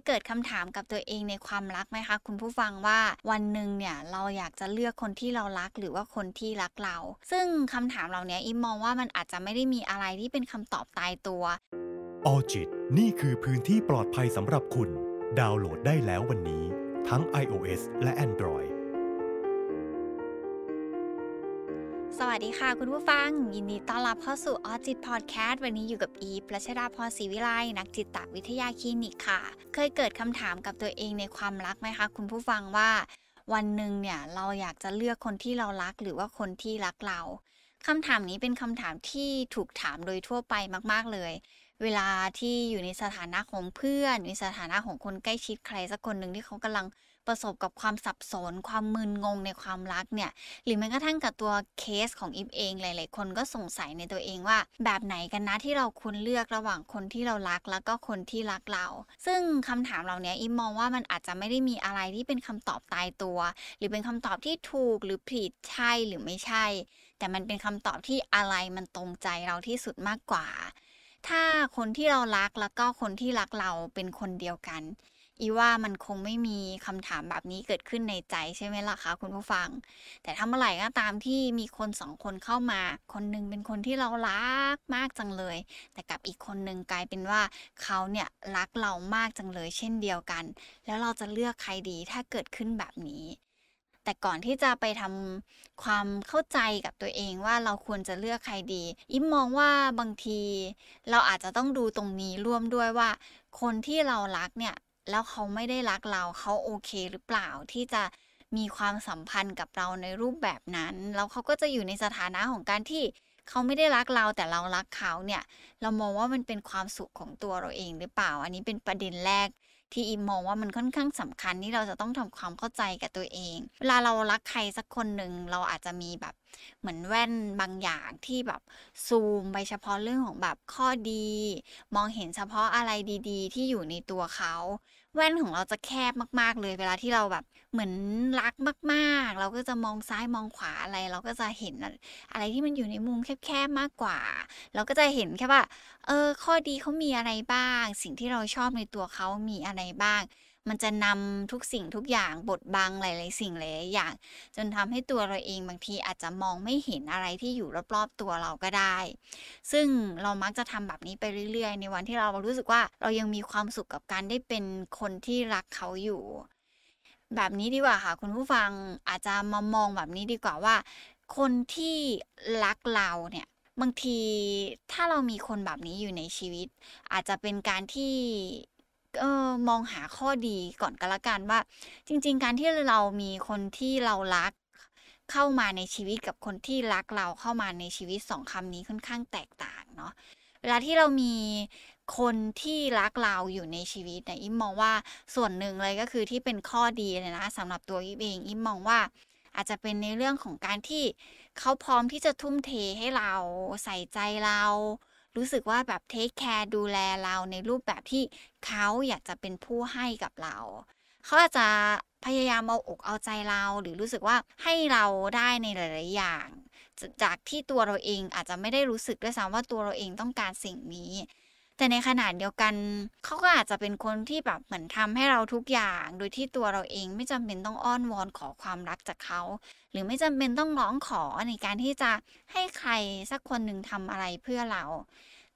ยเกิดคำถามกับตัวเองในความรักไหมคะ คุณผู้ฟังว่าวันหนึ่งเนี่ยเราอยากจะเลือกคนที่เรารักหรือว่าคนที่รักเรา ซึ่งคำถามเหล่านี้อิมมองว่ามันอาจจะไม่ได้มีอะไรที่เป็นคำตอบตายตัวออจิตนี่คือพื้นที่ปลอดภัยสำหรับคุณ ดาวน์โหลดได้แล้ววันนี้ ทั้ง iOS และ Android สวัสดีค่ะคุณผู้ฟัง ยินดีต้อนรับเข้าสู่ออจิตพอดแคสต์วันนี้อยู่กับอีฟรัชดาพรศรีวิไลนักจิตวิทยาคลินิกค่ะ เคยเกิดคำถามกับตัวเองในความรักไหมคะ คุณผู้ฟังว่า วันหนึ่งเนี่ยเราอยากจะเลือกคนที่เรารักหรือว่าคนที่รักเราคำถามนี้เป็นคำถามที่ถูกถามโดยทั่วไปมาก ๆ เลย เวลาที่อยู่ในสถานะของเพื่อนในสถานะของคนใกล้ชิดใครสักคนหนึ่งที่เขากำลัง ประสบกับความสับสน ความมึนงงในความรักเนี่ย หรือแม้กระทั่งกับตัวเคสของอิฟเองหลาย ๆ คนก็สงสัยในตัวเองว่า แบบไหนกันนะที่เราควรเลือกระหว่างคนที่เรารักแล้วก็คนที่รักเรา ซึ่งคำถามเหล่านี้อิฟมองว่ามันอาจจะไม่ได้มีอะไรที่เป็นคำตอบตายตัว หรือเป็นคำตอบที่ถูกหรือผิดใช่หรือไม่ใช่ แต่มันเป็นคำตอบที่อะไรมันตรงใจเราที่สุดมากกว่าถ้าคนที่เรารักแล้วก็คนที่รักเราเป็นคนเดียวกัน อีว่ามันคงไม่มีคำถามแบบนี้เกิดขึ้นในใจใช่ไหมล่ะคะคุณผู้ฟัง แต่ถ้าเมื่อไหร่ก็ตามที่มีคนสองคนเข้ามา คนนึงเป็นคนที่เรารักมากจังเลย แต่กับอีกคนนึงกลายเป็นว่าเขาเนี่ยรักเรามากจังเลย เช่นเดียวกัน แล้วเราจะเลือกใครดีถ้าเกิดขึ้นแบบนี้แต่ก่อนที่จะไปทำความเข้าใจกับตัวเองว่าเราควรจะเลือกใครดี อิมมองว่าบางที เราอาจจะต้องดูตรงนี้ร่วมด้วยว่า คนที่เรารักเนี่ย แล้วเขาไม่ได้รักเราเขาโอเคหรือเปล่าที่จะมีความสัมพันธ์กับเราในรูปแบบนั้น แล้วเขาก็จะอยู่ในสถานะของการที่เขาไม่ได้รักเราแต่เรารักเขาเนี่ย เรามองว่ามันเป็นความสุขของตัวเราเองหรือเปล่า อันนี้เป็นประเด็นแรก ที่อิมมองว่ามันค่อนข้างสำคัญที่เราจะต้องทำความเข้าใจกับตัวเอง เวลาเรารักใครสักคนหนึ่งเราอาจจะมีแบบเหมือนแว่นบางอย่างที่แบบซูมไปเฉพาะเรื่องของแบบข้อดี มองเห็นเฉพาะอะไรดี ๆ ที่อยู่ในตัวเขา แว่นของเราจะแคบมากๆเลย เวลาที่เราแบบเหมือนรักมากๆ เราก็จะมองซ้ายมองขวาอะไร เราก็จะเห็นอะไรที่มันอยู่ในมุมแคบๆมากกว่า เราก็จะเห็นแค่ว่า เออ ข้อดีเขามีอะไรบ้าง สิ่งที่เราชอบในตัวเขามีอะไรบ้าง มันจะนำทุกสิ่งทุกอย่างบดบังหลายๆสิ่งหลายอย่าง จนทำให้ตัวเราเองบางทีอาจจะมองไม่เห็นอะไรที่อยู่รอบๆตัวเราก็ได้ ซึ่งเรามักจะทำแบบนี้ไปเรื่อยๆ ในวันที่เรารู้สึกว่าเรายังมีความสุขกับการได้เป็นคนที่รักเขาอยู่ แบบนี้ดีกว่าค่ะ คุณผู้ฟังอาจจะมามองแบบนี้ดีกว่าว่า คนที่รักเราเนี่ยบางทีถ้าเรามีคนแบบนี้อยู่ในชีวิต อาจจะเป็นการที่ เออมองหาข้อดีก่อนก็แล้วกันว่า จริง ๆ การที่เรามีคนที่เรารักเข้ามาในชีวิตกับคนที่รักเราเข้ามาในชีวิตสองคำนี้ค่อนข้างแตกต่างเนาะเวลาที่เรามีคนที่รักเราอยู่ในชีวิตเนี่ยอิมมองว่าส่วนหนึ่งเลยก็คือที่เป็นข้อดีเลยนะสำหรับตัวอิมเองอิมมองว่าอาจจะเป็นในเรื่องของการที่เขาพร้อมที่จะทุ่มเทให้เราใส่ใจเรา รู้สึกว่าแบบ take care ดูแลเราในรูปแบบที่เขาอยากจะเป็นผู้ให้กับเรา เขาอาจจะพยายามเอาอกเอาใจเรา หรือรู้สึกว่าให้เราได้ในหลาย ๆ อย่าง จากที่ตัวเราเองอาจจะไม่ได้รู้สึกด้วยซ้ำว่าตัวเราเองต้องการสิ่งนี้ แต่ในขณะเดียวกันเขาก็อาจจะเป็นคนที่แบบเหมือนทำให้เราทุกอย่าง โดยที่ตัวเราเองไม่จำเป็นต้องอ้อนวอนขอความรักจากเขา หรือไม่จำเป็นต้องร้องขอในการที่จะให้ใครสักคนหนึ่งทำอะไรเพื่อเรา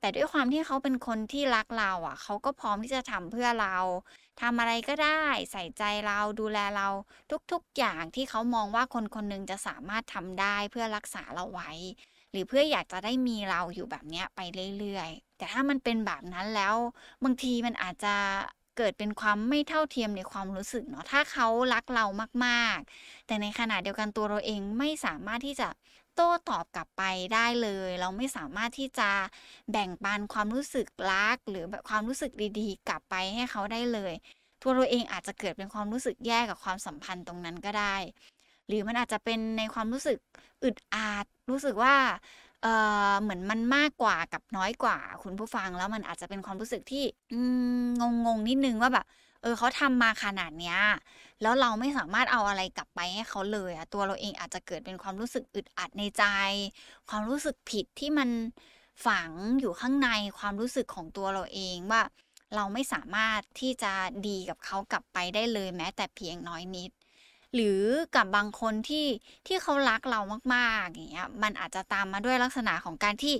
แต่ด้วยความที่เขาเป็นคนที่รักเราอะเขาก็พร้อมที่จะทำเพื่อเราทำอะไรก็ได้ใส่ใจเราดูแลเราทุกๆอย่างที่เขามองว่าคนคนหนึ่งจะสามารถทำได้เพื่อรักษาเราไว้ หรือเพื่ออยากจะได้มีเราอยู่แบบนี้ไปเรื่อยๆ แต่ถ้ามันเป็นแบบนั้นแล้ว บางทีมันอาจจะเกิดเป็นความไม่เท่าเทียมในความรู้สึกเนาะถ้าเขารักเรามากๆ แต่ในขณะเดียวกันตัวเราเองไม่สามารถที่จะโต้ตอบกลับไปได้เลย เราไม่สามารถที่จะแบ่งปันความรู้สึกรัก หรือแบบความรู้สึกดีๆ กลับไปให้เขาได้เลย ตัวเราเองอาจจะเกิดเป็นความรู้สึกแย่กับความสัมพันธ์ตรงนั้นก็ได้ หรือมันอาจจะเป็นในความรู้สึกอึดอัดรู้สึกว่าเออเหมือนมันมากกว่ากับน้อยกว่า คุณผู้ฟังแล้วมันอาจจะเป็นความรู้สึกที่งงงนิดนึงว่าแบบเออเขาทำมาขนาดเนี้ยแล้วเราไม่สามารถเอาอะไรกลับไปให้เขาเลยอะตัวเราเองอาจจะเกิดเป็นความรู้สึกอึดอัดในใจ ความรู้สึกผิดที่มันฝังอยู่ข้างในความรู้สึกของตัวเราเองว่า เราไม่สามารถที่จะดีกับเขากลับไปได้เลยแม้แต่เพียงน้อยนิด หรือกับบางคนที่ที่เขารักเรามากๆอย่างเงี้ยมันอาจจะตามมาด้วยลักษณะของการที่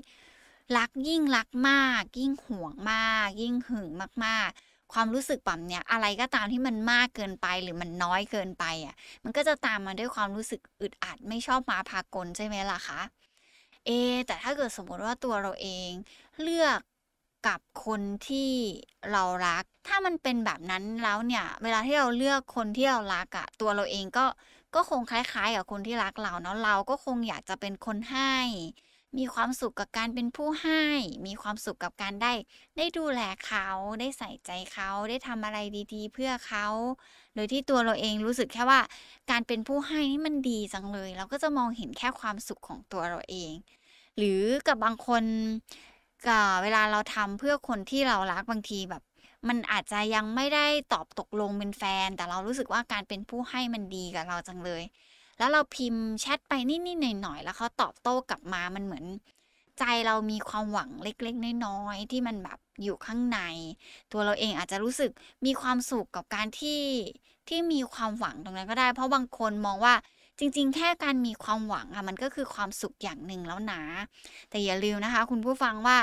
รักยิ่งรักมาก ยิ่งห่วงมาก ยิ่งหึงมาก ๆ ความรู้สึกแบบเนี้ยอะไรก็ตามที่มันมากเกินไปหรือมันน้อยเกินไปอะมันก็จะตามมาด้วยความรู้สึกอึดอัดไม่ชอบมาพากลใช่ไหมล่ะคะเอแต่ถ้าเกิดสมมติว่าตัวเราเองเลือก กับคนที่เรารัก ถ้ามันเป็นแบบนั้นแล้วเนี่ย เวลาที่เราเลือกคนที่เรารักอะตัวเราเองก็ก็คงคล้ายๆกับคนที่รักเราเนาะเราก็คงอยากจะเป็นคนให้ มีความสุขกับการเป็นผู้ให้ มีความสุขกับการได้ ได้ดูแลเขาได้ใส่ใจเขาได้ทำอะไรดีๆ เพื่อเขา โดยที่ตัวเราเองรู้สึกแค่ว่า การเป็นผู้ให้นี่มันดีจังเลย เราก็จะมองเห็นแค่ความสุขของตัวเราเอง หรือกับบางคน เวลาเราทำเพื่อคนที่เรารักบางทีแบบ มันอาจจะยังไม่ได้ตอบตกลงเป็นแฟน แต่เรารู้สึกว่าการเป็นผู้ให้มันดีกับเราจังเลย แล้วเราพิมพ์แชทไปนิดๆหน่อยๆแล้วเขาตอบโต้กลับมามันเหมือน ใจเรามีความหวังเล็กๆน้อยๆที่มันแบบอยู่ข้างใน ตัวเราเองอาจจะรู้สึกมีความสุขกับการที่ที่มีความหวังตรงนั้นก็ได้ เพราะบางคนมองว่า จริง ๆ แค่การมีความหวังอะมันก็คือความสุขอย่างหนึ่งแล้วนะ แต่อย่าลืมนะคะ คุณผู้ฟังว่า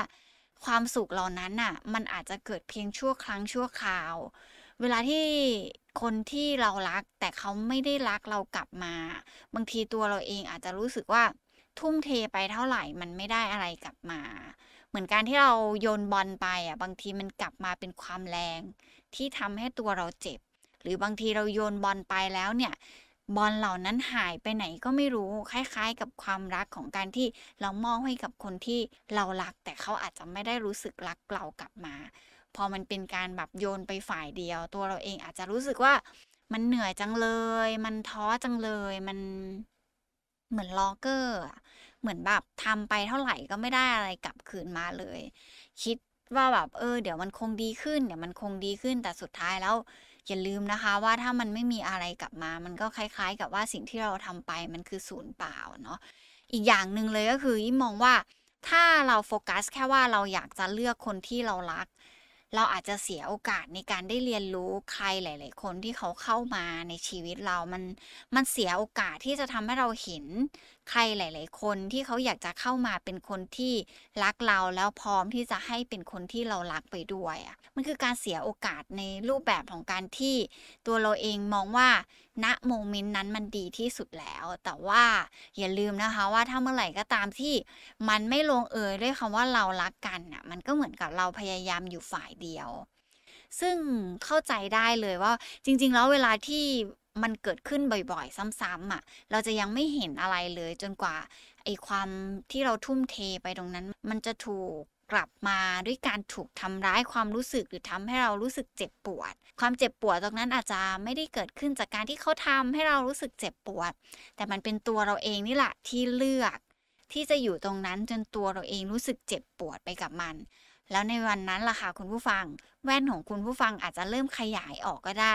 ความสุขเหล่านั้นน่ะ มันอาจจะเกิดเพียงชั่วครั้งชั่วคราว เวลาที่คนที่เรารัก แต่เขาไม่ได้รักเรากลับมา บางทีตัวเราเองอาจจะรู้สึกว่าทุ่มเทไปเท่าไหร่มันไม่ได้อะไรกลับมา เหมือนการที่เราโยนบอลไปอะ บางทีมันกลับมาเป็นความแรง ที่ทำให้ตัวเราเจ็บ หรือบางทีเราโยนบอลไปแล้วเนี่ย บอลเหล่านั้นหายไปไหนก็ไม่รู้ คล้ายๆ กับความรักของการที่เรามอบให้กับคนที่เรารัก แต่เขาอาจจะไม่ได้รู้สึกรักเรากลับมา พอมันเป็นการแบบโยนไปฝ่ายเดียว ตัวเราเองอาจจะรู้สึกว่ามันเหนื่อยจังเลย มันท้อจังเลย มันเหมือนล็อกเกอร์ เหมือนแบบทำไปเท่าไหร่ก็ไม่ได้อะไรกลับคืนมาเลย คิดว่าแบบเออ เดี๋ยวมันคงดีขึ้น เดี๋ยวมันคงดีขึ้นแต่สุดท้ายแล้ว อย่าลืมนะคะว่าถ้ามันไม่มีอะไรกลับมา มันก็คล้าย ๆ กับว่าสิ่งที่เราทำไปมันคือศูนย์เปล่าเนาะอีกอย่างหนึ่งเลยก็คืออิมมองว่าถ้าเราโฟกัสแค่ว่าเราอยากจะเลือกคนที่เรารัก เราอาจจะเสียโอกาสในการได้เรียนรู้ใครหลาย ๆ คนที่เขาเข้ามาในชีวิตเรา มัน มันเสียโอกาสที่จะทำให้เราเห็นใครหลาย ๆ คนที่เขาอยากจะเข้ามาเป็นคนที่รักเราแล้วพร้อมที่จะให้เป็นคนที่เรารักไปด้วยอะมันคือการเสียโอกาสในรูปแบบของการที่ตัวเราเองมองว่าณโมเมนต์นั้นมันดีที่สุดแล้ว แต่ว่าอย่าลืมนะคะว่าถ้าเมื่อไหร่ก็ตามที่มันไม่ลงเอยด้วยคำว่าเรารักกันอะมันก็เหมือนกับเราพยายามอยู่ฝ่ายเดียวซึ่งเข้าใจได้เลยว่าจริง ๆ แล้วเวลาที่ มันเกิดขึ้นบ่อยๆ ซ้ำๆอะ เราจะยังไม่เห็นอะไรเลยจนกว่าไอความที่เราทุ่มเทไปตรงนั้น มันจะถูกกลับมาด้วยการถูกทำร้ายความรู้สึกหรือทำให้เรารู้สึกเจ็บปวด ความเจ็บปวดตรงนั้นอาจจะไม่ได้เกิดขึ้นจากการที่เขาทำให้เรารู้สึกเจ็บปวด แต่มันเป็นตัวเราเองนี่แหละที่เลือก ที่จะอยู่ตรงนั้นจนตัวเราเองรู้สึกเจ็บปวดไปกับมัน แล้วในวันนั้นล่ะค่ะคุณผู้ฟัง แว่นของคุณผู้ฟังอาจจะเริ่มขยายออกก็ได้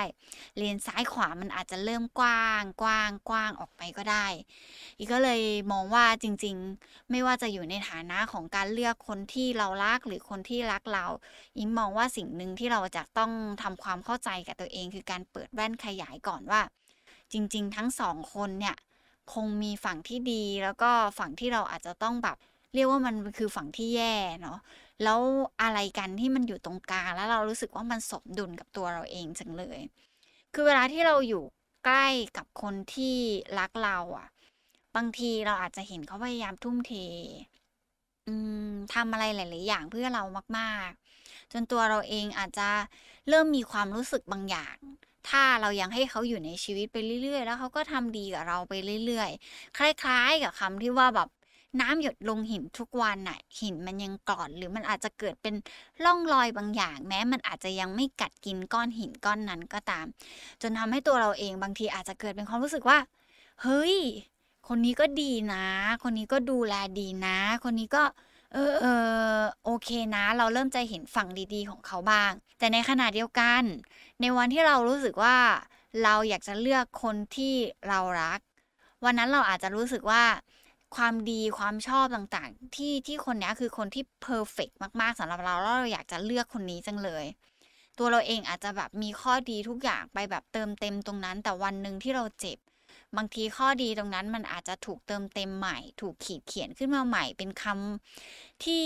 เลนซ้ายขวามันอาจจะเริ่มกว้าง กว้างกว้างออกไปก็ได้ อีกก็เลยมองว่าจริงๆ ไม่ว่าจะอยู่ในฐานะของการเลือกคนที่เรารักหรือคนที่รักเรา อิมมองว่าสิ่งหนึ่งที่เราจะต้องทำความเข้าใจกับตัวเอง คือการเปิดแว่นขยายก่อนว่า จริง ๆ ทั้งสองคนเนี่ยคงมีฝั่งที่ดีแล้วก็ฝั่งที่เราอาจจะต้องแบบเรียกว่ามันคือฝั่งที่แย่เนาะ แล้วอะไรกันที่มันอยู่ตรงกลางแล้วเรารู้สึกว่ามันสมดุลกับตัวเราเองจังเลย คือเวลาที่เราอยู่ใกล้กับคนที่รักเราอะ บางทีเราอาจจะเห็นเขาพยายามทุ่มเททำอะไรหลาย ๆ อย่างเพื่อเรามาก ๆ จนตัวเราเองอาจจะเริ่มมีความรู้สึกบางอย่าง ถ้าเรายังให้เขาอยู่ในชีวิตไปเรื่อย ๆ แล้วเขาก็ทำดีกับเราไปเรื่อย ๆ คล้าย ๆ กับคำที่ว่าแบบ น้ำหยดลงหินทุกวันน่ะหินมันยังกร่อนหรือมันอาจจะเกิดเป็นร่องรอยบางอย่าง แม้มันอาจจะยังไม่กัดกินก้อนหินก้อนนั้นก็ตาม จนทำให้ตัวเราเองบางทีอาจจะเกิดเป็นความรู้สึกว่า เฮ้ย คนนี้ก็ดีนะ คนนี้ก็ดูแลดีนะ คนนี้ก็เออเออโอเคนะ เราเริ่มใจเห็นฝั่งดีๆ ของเขาบ้าง แต่ในขณะเดียวกัน ในวันที่เรารู้สึกว่าเราอยากจะเลือกคนที่เรารัก วันนั้นเราอาจจะรู้สึกว่า ความดีความชอบต่างๆ ที่ที่คนนี้คือคนที่เพอร์เฟกมากๆสำหรับเราแล้วเราอยากจะเลือกคนนี้จังเลย ตัวเราเองอาจจะแบบมีข้อดีทุกอย่างไปแบบเติมเต็มตรงนั้น แต่วันหนึ่งที่เราเจ็บบางทีข้อดีตรงนั้นมันอาจจะถูกเติมเต็มใหม่ ถูกขีดเขียนขึ้นมาใหม่ เป็นคำที่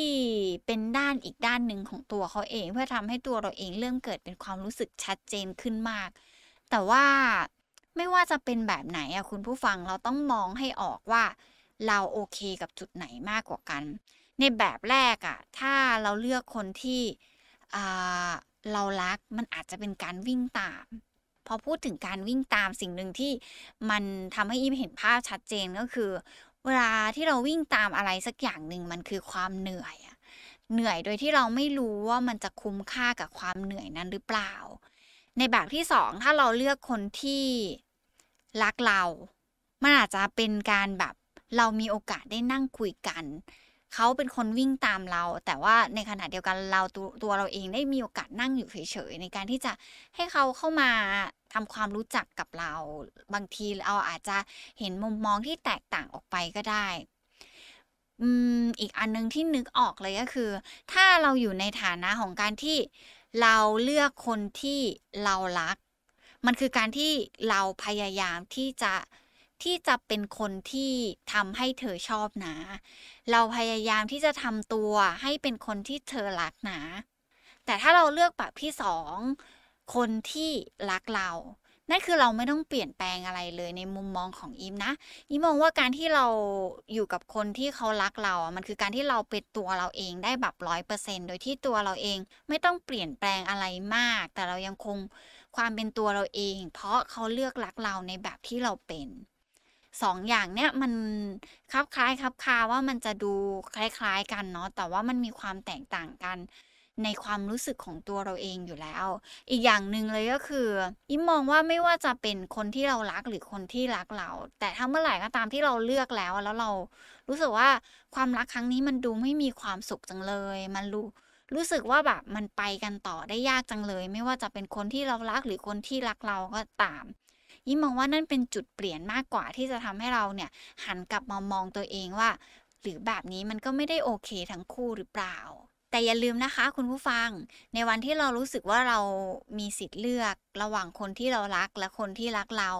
เป็นด้านอีกด้านหนึ่งของตัวเขาเอง เพื่อทำให้ตัวเราเองเริ่มเกิดเป็นความรู้สึกชัดเจนขึ้นมาก แต่ว่าไม่ว่าจะเป็นแบบไหนอะคุณผู้ฟังเราต้องมองให้ออกว่า เราโอเคกับจุดไหนมากกว่ากัน ในแบบแรกอะถ้าเราเลือกคนที่เรารักมันอาจจะเป็นการวิ่งตาม พอพูดถึงการวิ่งตามสิ่งหนึ่งที่มันทำให้อิมเห็นภาพชัดเจนก็คือ เวลาที่เราวิ่งตามอะไรสักอย่างหนึ่งมันคือความเหนื่อยอะเหนื่อยโดยที่เราไม่รู้ว่ามันจะคุ้มค่ากับความเหนื่อยนั้นหรือเปล่า ในแบบที่สองถ้าเราเลือกคนที่รักเรา มันอาจจะเป็นการแบบ เรามีโอกาสได้นั่งคุยกัน เขาเป็นคนวิ่งตามเรา แต่ว่าในขณะเดียวกันเราตัวตัวเราเองได้มีโอกาสนั่งอยู่เฉยๆในการที่จะให้เขาเข้ามาทำความรู้จักกับเรา บางทีเราอาจจะเห็นมุมมองที่แตกต่างออกไปก็ได้อีกอันนึงที่นึกออกเลยก็คือ ถ้าเราอยู่ในฐานะของการที่เราเลือกคนที่เรารัก มันคือการที่เราพยายามที่จะ ที่จะเป็นคนที่ทำให้เธอชอบนะ เราพยายามที่จะทำตัวให้เป็นคนที่เธอรักนะ แต่ถ้าเราเลือกแบบที่สองคนที่รักเรา นั่นคือเราไม่ต้องเปลี่ยนแปลงอะไรเลยในมุมมองของอิมนะ อิมมองว่าการที่เราอยู่กับคนที่เขารักเราอะมันคือการที่เราเป็นตัวเราเองได้แบบร้อยเปอร์เซ็นโดยที่ตัวเราเองไม่ต้องเปลี่ยนแปลงอะไรมาก แต่เรายังคงความเป็นตัวเราเอง เพราะเขาเลือกรักเราในแบบที่เราเป็น สองอย่างเนี้ยมันคลับคล้ายคลับคาว่ามันจะดูคล้าย ๆ กันเนาะแต่ว่ามันมีความแตกต่างกันในความรู้สึกของตัวเราเองอยู่แล้ว อีกอย่างหนึ่งเลยก็คืออิมมองว่าไม่ว่าจะเป็นคนที่เรารักหรือคนที่รักเรา แต่ถ้าเมื่อไหร่ก็ตามที่เราเลือกแล้วแล้วเรารู้สึกว่าความรักครั้งนี้มันดูไม่มีความสุขจังเลย มันรู้รู้สึกว่าแบบมันไปกันต่อได้ยากจังเลย ไม่ว่าจะเป็นคนที่เรารักหรือคนที่รักเราก็ตาม ยิ่งมองว่านั่นเป็นจุดเปลี่ยนมากกว่าที่จะทำให้เราเนี่ยหันกลับมามองตัวเองว่า หรือแบบนี้มันก็ไม่ได้โอเคทั้งคู่หรือเปล่าแต่อย่าลืมนะคะคุณผู้ฟัง ในวันที่เรารู้สึกว่าเรามีสิทธิ์เลือกระหว่างคนที่เรารักและคนที่รักเรา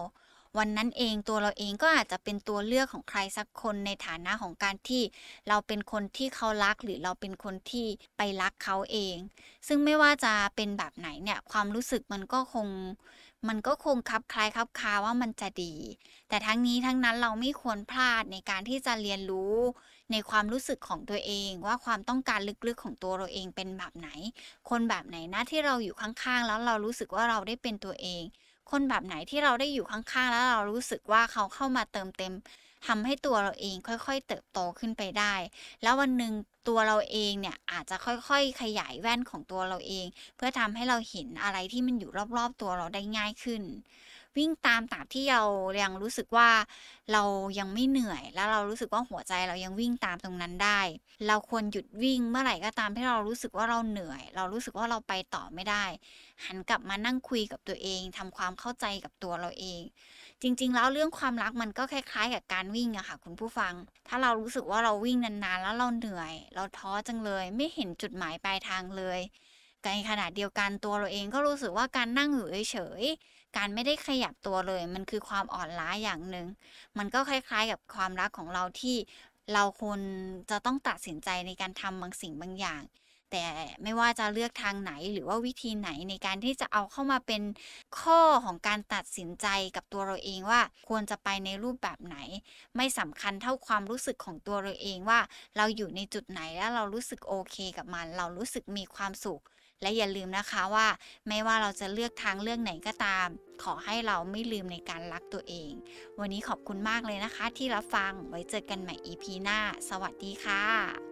วันนั้นเองตัวเราเองก็อาจจะเป็นตัวเลือกของใครสักคนในฐานะของการที่เราเป็นคนที่เขารักหรือเราเป็นคนที่ไปรักเขาเอง ซึ่งไม่ว่าจะเป็นแบบไหนเนี่ยความรู้สึกมันก็คง มันก็คงคับคล้ายคับคาว่ามันจะดี แต่ทั้งนี้ทั้งนั้นเราไม่ควรพลาดในการที่จะเรียนรู้ในความรู้สึกของตัวเอง ว่าความต้องการลึกๆของตัวเราเองเป็นแบบไหน คนแบบไหนนะที่เราอยู่ข้างๆ แล้วเรารู้สึกว่าเราได้เป็นตัวเอง คนแบบไหนที่เราได้อยู่ข้างๆ แล้วเรารู้สึกว่าเขาเข้ามาเติมเต็ม ทำให้ตัวเราเองค่อยๆ เติบโตขึ้นไปได้ แล้ววันหนึ่งตัวเราเองเนี่ยอาจจะค่อยๆ ขยายแว่นของตัวเราเอง เพื่อทำให้เราเห็นอะไรที่มันอยู่รอบๆ ตัวเราได้ง่ายขึ้น วิ่งตามตามที่เรายังรู้สึกว่าเรายังไม่เหนื่อย แล้วเรารู้สึกว่าหัวใจเรายังวิ่งตามตรงนั้นได้ เราควรหยุดวิ่งเมื่อไหร่ก็ตามที่เรารู้สึกว่าเราเหนื่อย เรารู้สึกว่าเราไปต่อไม่ได้ หันกลับมานั่งคุยกับตัวเองทำความเข้าใจกับตัวเราเอง จริง ๆ แล้วเรื่องความรักมันก็คล้าย ๆ กับการวิ่งอะค่ะ คุณผู้ฟัง ถ้าเรารู้สึกว่าเราวิ่งนานๆ แล้วเราเหนื่อย เราท้อจังเลย ไม่เห็นจุดหมายปลายทางเลยในขณะเดียวกันตัวเราเองก็รู้สึกว่าการนั่งอยู่เฉยๆการไม่ได้ขยับตัวเลย มันคือความอ่อนล้าอย่างหนึ่งมันก็คล้ายๆ กับความรักของเราที่เราควรจะต้องตัดสินใจในการทำบางสิ่งบางอย่าง แต่ไม่ว่าจะเลือกทางไหนหรือว่าวิธีไหนในการที่จะเอาเข้ามาเป็นข้อของการตัดสินใจกับตัวเราเองว่าควรจะไปในรูปแบบไหน ไม่สำคัญเท่าความรู้สึกของตัวเราเองว่าเราอยู่ในจุดไหนแล้วเรารู้สึกโอเคกับมัน เรารู้สึกมีความสุข และอย่าลืมนะคะว่า ไม่ว่าเราจะเลือกทางเลือกไหนก็ตาม ขอให้เราไม่ลืมในการรักตัวเอง วันนี้ขอบคุณมากเลยนะคะ ที่รับฟังไว้เจอกันใหม่ EP หน้า สวัสดีค่ะ